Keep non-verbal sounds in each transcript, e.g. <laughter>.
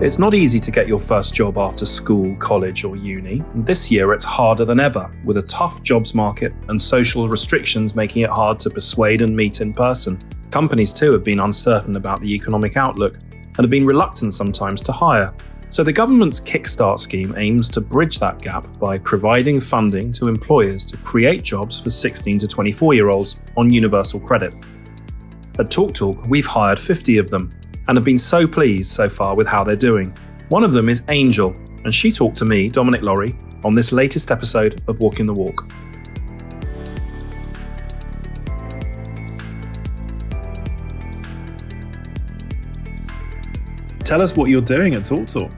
It's not easy to get your first job after school, college, or uni. And this year it's harder than ever, with a tough jobs market and social restrictions making it hard to persuade and meet in person. Companies too have been uncertain about the economic outlook and have been reluctant sometimes to hire. So the government's Kickstart scheme aims to bridge that gap by providing funding to employers to create jobs for 16 to 24 year olds on universal credit. At TalkTalk, we've hired 50 of them and have been so pleased so far with how they're doing. One of them is Angel, and she talked to me, Dominic Laurie, on this latest episode of Walking the Walk. Tell us what you're doing at TalkTalk.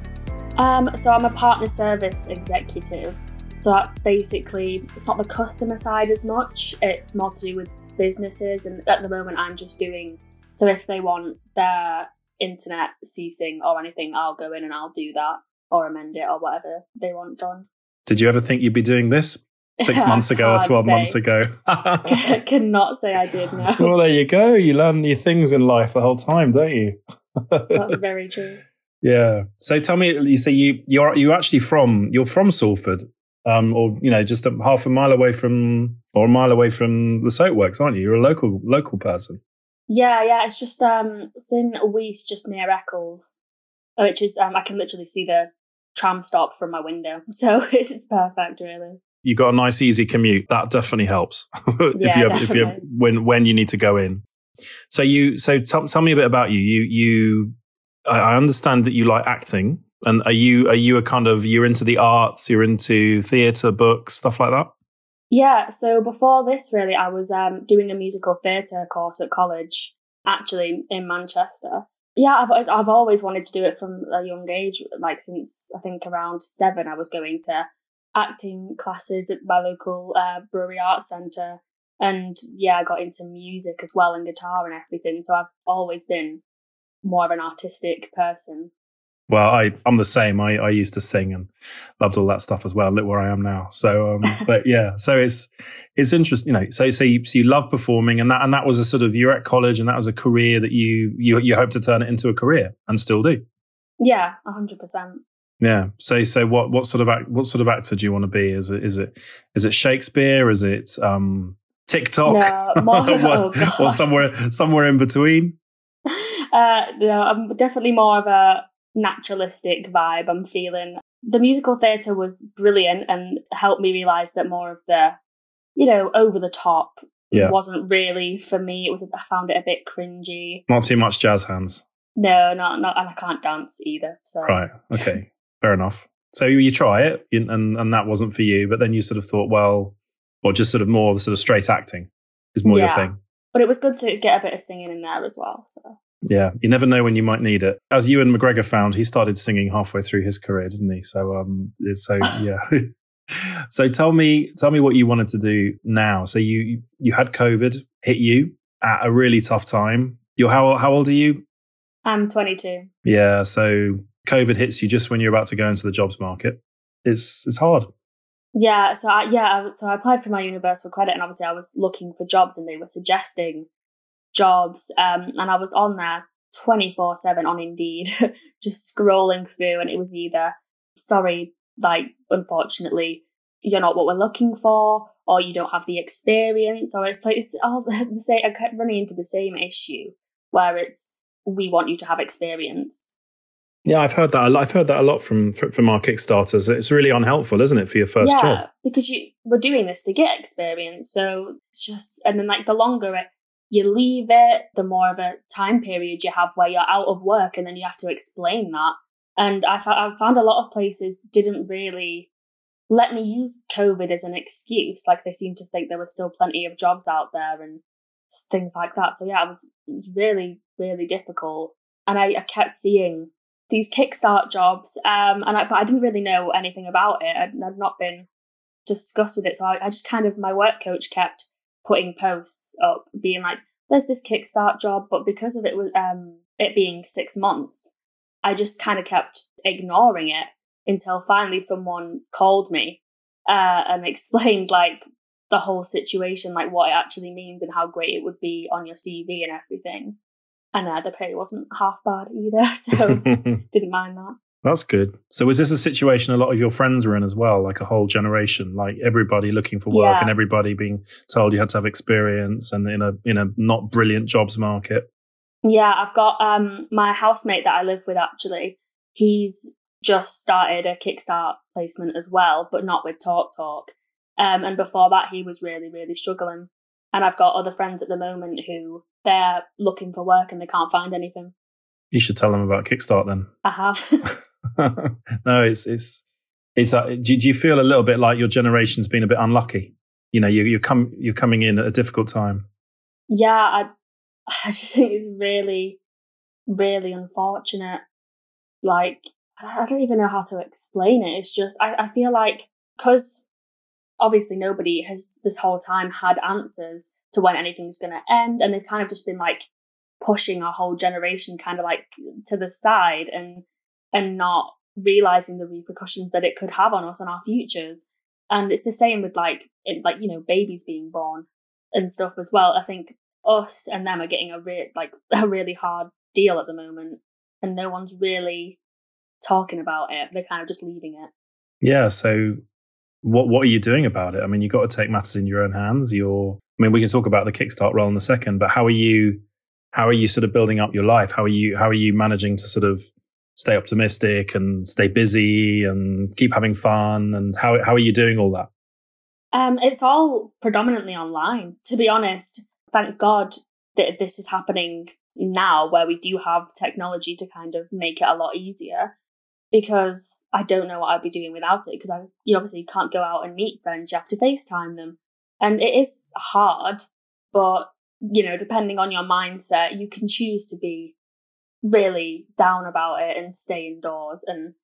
Um, so I'm a partner service executive. So that's basically it's not the customer side as much. It's more to do with businesses, and at the moment I'm just doing. So if they want their internet ceasing or anything, I'll go in and I'll do that or amend it or whatever they want done. Did you ever think you'd be doing this six <laughs> months ago or 12 say. months ago? <laughs> <laughs> cannot say I did now. Well, there you go. You learn new things in life the whole time, don't you? That's very true. Yeah. So tell me, you say you you're you actually from you're from Salford, um, or you know just a, half a mile away from or a mile away from the soapworks, aren't you? You're a local local person. Yeah, yeah. It's just um, it's in Weaste, just near Eccles, which is um, I can literally see the tram stop from my window, <laughs> so it's perfect, really. You got a nice, easy commute. That definitely helps <laughs> if yeah, you have, definitely. if you have, when when you need to go in. So you so t- tell me a bit about you. You you I understand that you like acting, and are you are you a kind of you're into the arts, you're into theatre, books, stuff like that? Yeah, so before this, really, I was um, doing a musical theatre course at college, actually in Manchester. Yeah, I've always, I've always wanted to do it from a young age, like since I think around seven, I was going to acting classes at my local uh, brewery arts centre. And yeah, I got into music as well and guitar and everything. So I've always been more of an artistic person. Well, I, I'm the same. I, I used to sing and loved all that stuff as well. Look where I am now. So, um, <laughs> but yeah, so it's it's interesting, you know. So, so you, so you love performing, and that and that was a sort of you're at college, and that was a career that you you you hope to turn it into a career, and still do. Yeah, hundred percent. Yeah. So, so what what sort of act, what sort of actor do you want to be? Is it is it is it Shakespeare? Is it um, TikTok? No, <laughs> more, or, oh or somewhere somewhere in between? <laughs> Uh, no, I'm definitely more of a naturalistic vibe I'm feeling. The musical theatre was brilliant and helped me realise that more of the, you know, over the top yeah. wasn't really for me. It was I found it a bit cringy. Not too much jazz hands. No, not not, and I can't dance either. So right, okay, fair enough. So you try it, and and that wasn't for you, but then you sort of thought, well, or just sort of more the sort of straight acting is more yeah. your thing. But it was good to get a bit of singing in there as well. So yeah, you never know when you might need it. As Ewan McGregor found, he started singing halfway through his career, didn't he? So, um, so yeah. <laughs> so tell me, tell me what you wanted to do now. So you you had COVID hit you at a really tough time. You're how how old are you? I'm 22. Yeah, so COVID hits you just when you're about to go into the jobs market. It's it's hard. Yeah, so I, yeah, so I applied for my universal credit, and obviously I was looking for jobs, and they were suggesting jobs. Um, and I was on there 24 7 on Indeed, <laughs> just scrolling through. And it was either, sorry, like, unfortunately, you're not what we're looking for, or you don't have the experience, or it's like, it's all <laughs> the same. I kept running into the same issue where it's, we want you to have experience. Yeah, I've heard that. I've heard that a lot from from our Kickstarters. It's really unhelpful, isn't it, for your first yeah, job? because you we're doing this to get experience. So it's just, and then like the longer it you leave it, the more of a time period you have where you're out of work and then you have to explain that. And I, I found a lot of places didn't really let me use COVID as an excuse. Like they seem to think there were still plenty of jobs out there and things like that. So yeah, it was, it was really, really difficult. And I, I kept seeing these kickstart jobs, um, and I, but I didn't really know anything about it. I'd, I'd not been discussed with it, so I, I just kind of my work coach kept putting posts up being like, there's this Kickstart job, but because of it um it being six months, I just kind of kept ignoring it until finally someone called me uh, and <laughs> explained like the whole situation, like what it actually means and how great it would be on your CV and everything. And uh, the pay wasn't half bad either, <laughs> so <laughs> didn't mind that. That's good. So is this a situation a lot of your friends are in as well, like a whole generation, like everybody looking for work Yeah. and everybody being told you had to have experience and in a in a not brilliant jobs market? Yeah, I've got um my housemate that I live with actually. He's just started a Kickstart placement as well, but not with TalkTalk. Um, and before that, he was really, really struggling. And I've got other friends at the moment who they're looking for work and they can't find anything. You should tell them about Kickstart then. I have. <laughs> <laughs> no, it's it's it's. Uh, do, do you feel a little bit like your generation's been a bit unlucky? You know, you you come you're coming in at a difficult time. yeah, I, <sighs> I just think it's really, really unfortunate. Like, I don't even know how to explain it. It's just, I, I feel like, because obviously nobody has this whole time had answers to when anything's going to end, and they've kind of just been like pushing our whole generation kind of like to the side and and not realizing the repercussions that it could have on us and our futures and it's the same with like like you know babies being born and stuff as well i think us and them are getting a re- like <laughs> a really hard deal at the moment and no one's really talking about it they're kind of just leaving it Yeah. So, what what are you doing about it? I mean, you've got to take matters in your own hands. You're. I mean, we can talk about the Kickstart role in a second, but how are you? How are you sort of building up your life? How are you? How are you managing to sort of stay optimistic and stay busy and keep having fun? And how how are you doing all that? Um, it's all predominantly online, to be honest. Thank God that this is happening now where we do have technology to kind of make it a lot easier because I don't know what I'd be doing without it because I you obviously can't go out and meet friends, you have to FaceTime them. And it is hard, but you know, depending on your mindset, you can choose to be really down about it and stay indoors and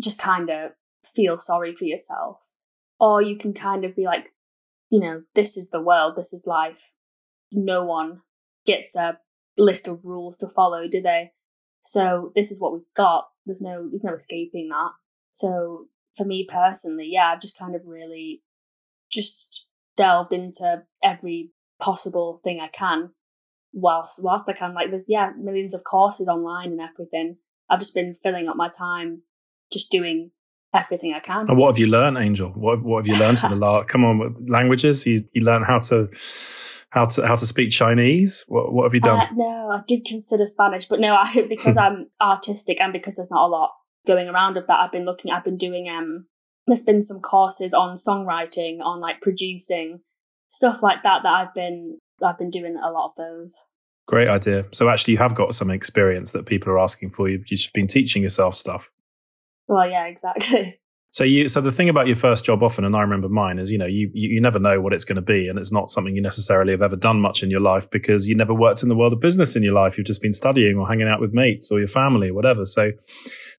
just kind of feel sorry for yourself or you can kind of be like, you know, this is the world, this is life. No one gets a list of rules to follow, do they? So this is what we've got. There's no there's no escaping that. So for me personally, yeah, I've just kind of really just delved into every possible thing I can whilst whilst I can. Like there's yeah, millions of courses online and everything. I've just been filling up my time just doing everything I can. And what have you learned, Angel? What what have you learned in the <laughs> last? Come on, languages. You you learn how to how to how to speak Chinese. What what have you done? Uh, no, I did consider Spanish, but no, I <laughs> because I'm artistic and because there's not a lot going around of that. I've been looking. I've been doing. Um, there's been some courses on songwriting, on like producing stuff like that. That I've been I've been doing a lot of those. Great idea. So actually, you have got some experience that people are asking for. You've just been teaching yourself stuff. Well, yeah, exactly. <laughs> So you, so the thing about your first job often, and I remember mine, is you know you you, never know what it's going to be, and it's not something you necessarily have ever done much in your life because you never worked in the world of business in your life. You've just been studying or hanging out with mates or your family or whatever. So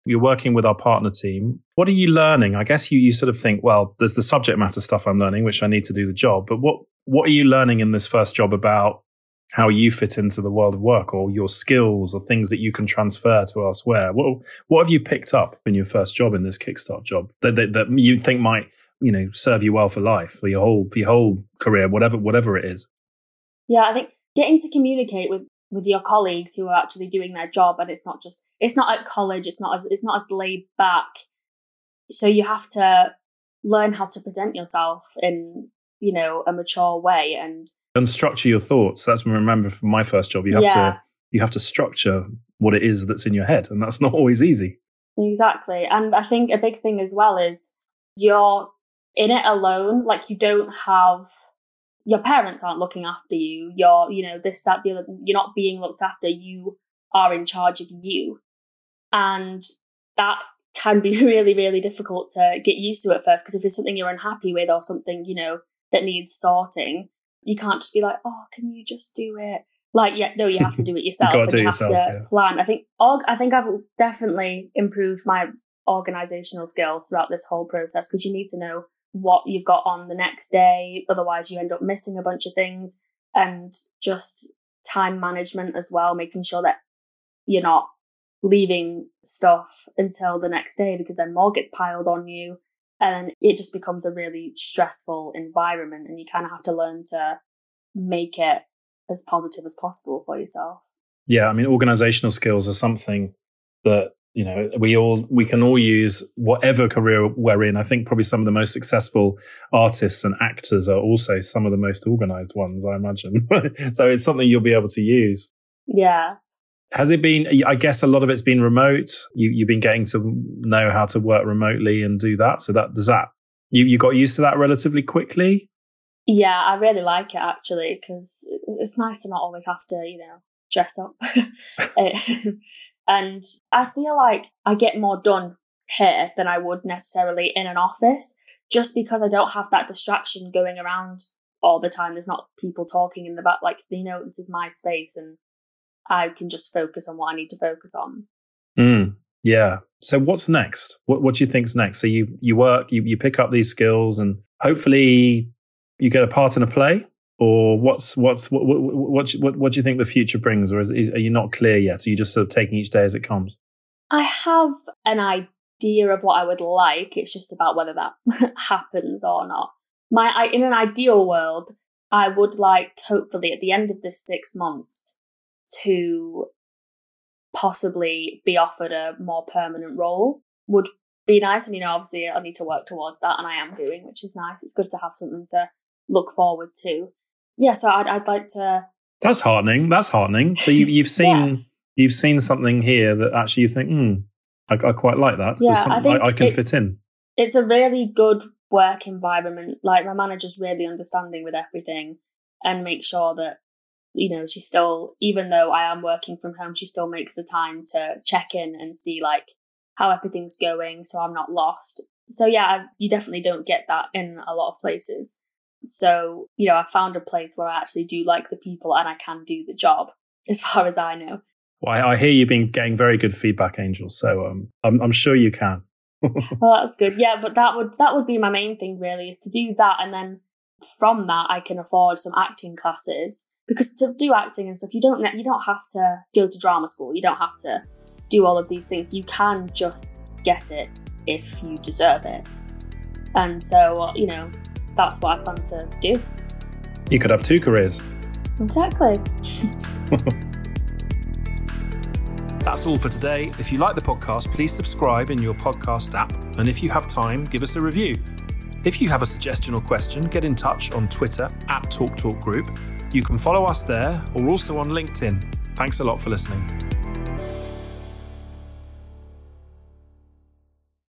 you're working with our partner team. What are you learning? I guess you you sort of think, well, there's the subject matter stuff I'm learning, which I need to do the job. But what what are you learning in this first job about how you fit into the world of work or your skills or things that you can transfer to elsewhere. What what have you picked up in your first job in this Kickstart job that, that that you think might you know serve you well for life for your whole for your whole career, whatever whatever it is. Yeah, I think getting to communicate with with your colleagues who are actually doing their job, and it's not just it's not at college. It's not as it's not as laid back. So you have to learn how to present yourself in you know a mature way and And structure your thoughts. That's what I remember from my first job. You have Yeah. to you have to structure what it is that's in your head, and that's <laughs> not always easy. Exactly. And I think a big thing as well is you're in it alone. Like you don't have your parents aren't looking after you. You're, you know, this, that, the other. You're not being looked after. You are in charge of you. And that can be <laughs> really, really difficult to get used to at first. Because if there's something you're unhappy with or something, you know, that needs sorting, you can't just be like, oh, can you just do it? Like, yeah, no, you have to do it <laughs> yourself. gotta and you have yourself, to yeah. plan. I think, org- I think I've definitely improved my organizational skills throughout this whole process because you need to know what you've got on the next day. Otherwise, you end up missing a bunch of things and just time management as well, making sure that you're not leaving stuff until the next day because then more gets piled on you and it just becomes a really stressful environment and you kind of have to learn to make it as positive as possible for yourself. Yeah, I mean, organizational skills are something that you know we all we can all use whatever career we're in. I think probably some of the most successful artists and actors are also some of the most organized ones i imagine. <laughs> So it's something you'll be able to use. Yeah has it been i guess a lot of it's been remote. You, you've been getting to know how to work remotely and do that. So that does that you, you got used to that relatively quickly? Yeah i really like it actually because it's nice to not always have to you know dress up. <laughs> Eh, <laughs> and I feel like I get more done here than I would necessarily in an office just because I don't have that distraction going around all the time. There's not people talking in the back, like, you know, this is my space and I can just focus on what I need to focus on. Mm, yeah. So what's next? What what do you think's next? So you you work, you you pick up these skills and hopefully you get a part in a play? or what's what's what what what, what, what do you think the future brings, or is, are you not clear yet? Are you just sort of taking each day as it comes? I have an idea of what I would like. It's just about whether that <laughs> happens or not. My I, in an ideal world, I would like hopefully at the end of this six months to possibly be offered a more permanent role. Would be nice, and you know, obviously, I need to work towards that, and I am doing, which is nice. It's good to have something to look forward to yeah, so I'd, I'd like to. That's heartening. That's heartening. So you, you've <laughs> seen yeah. you've seen something here that actually you think, hmm, I, I quite like that. Yeah, I, think I, I can fit in. It's a really good work environment. Like my manager's really understanding with everything and make sure that you know she still, even though I am working from home, she still makes the time to check in and see like how everything's going, so I'm not lost. So yeah, you definitely don't get that in a lot of places. So, you know, I found a place where I actually do like the people and I can do the job, <laughs> as far as I know. Well, I, I hear you've been getting very good feedback, Angel. So um, I'm, I'm sure you can. <laughs> well, that's good. Yeah, but that would that would be my main thing really is to do that, and then from that I can afford some acting classes because to do acting and stuff you don't you don't have to go to drama school. You don't have to do all of these things. You can just get it if you deserve it. And so, you know, that's what I plan to do. You could have two careers. Exactly. <laughs> That's all for today. If you like the podcast, please subscribe in your podcast app. And if you have time, give us a review. If you have a suggestion or question, get in touch on Twitter at TalkTalk Group. You can follow us there or also on LinkedIn. Thanks a lot for listening.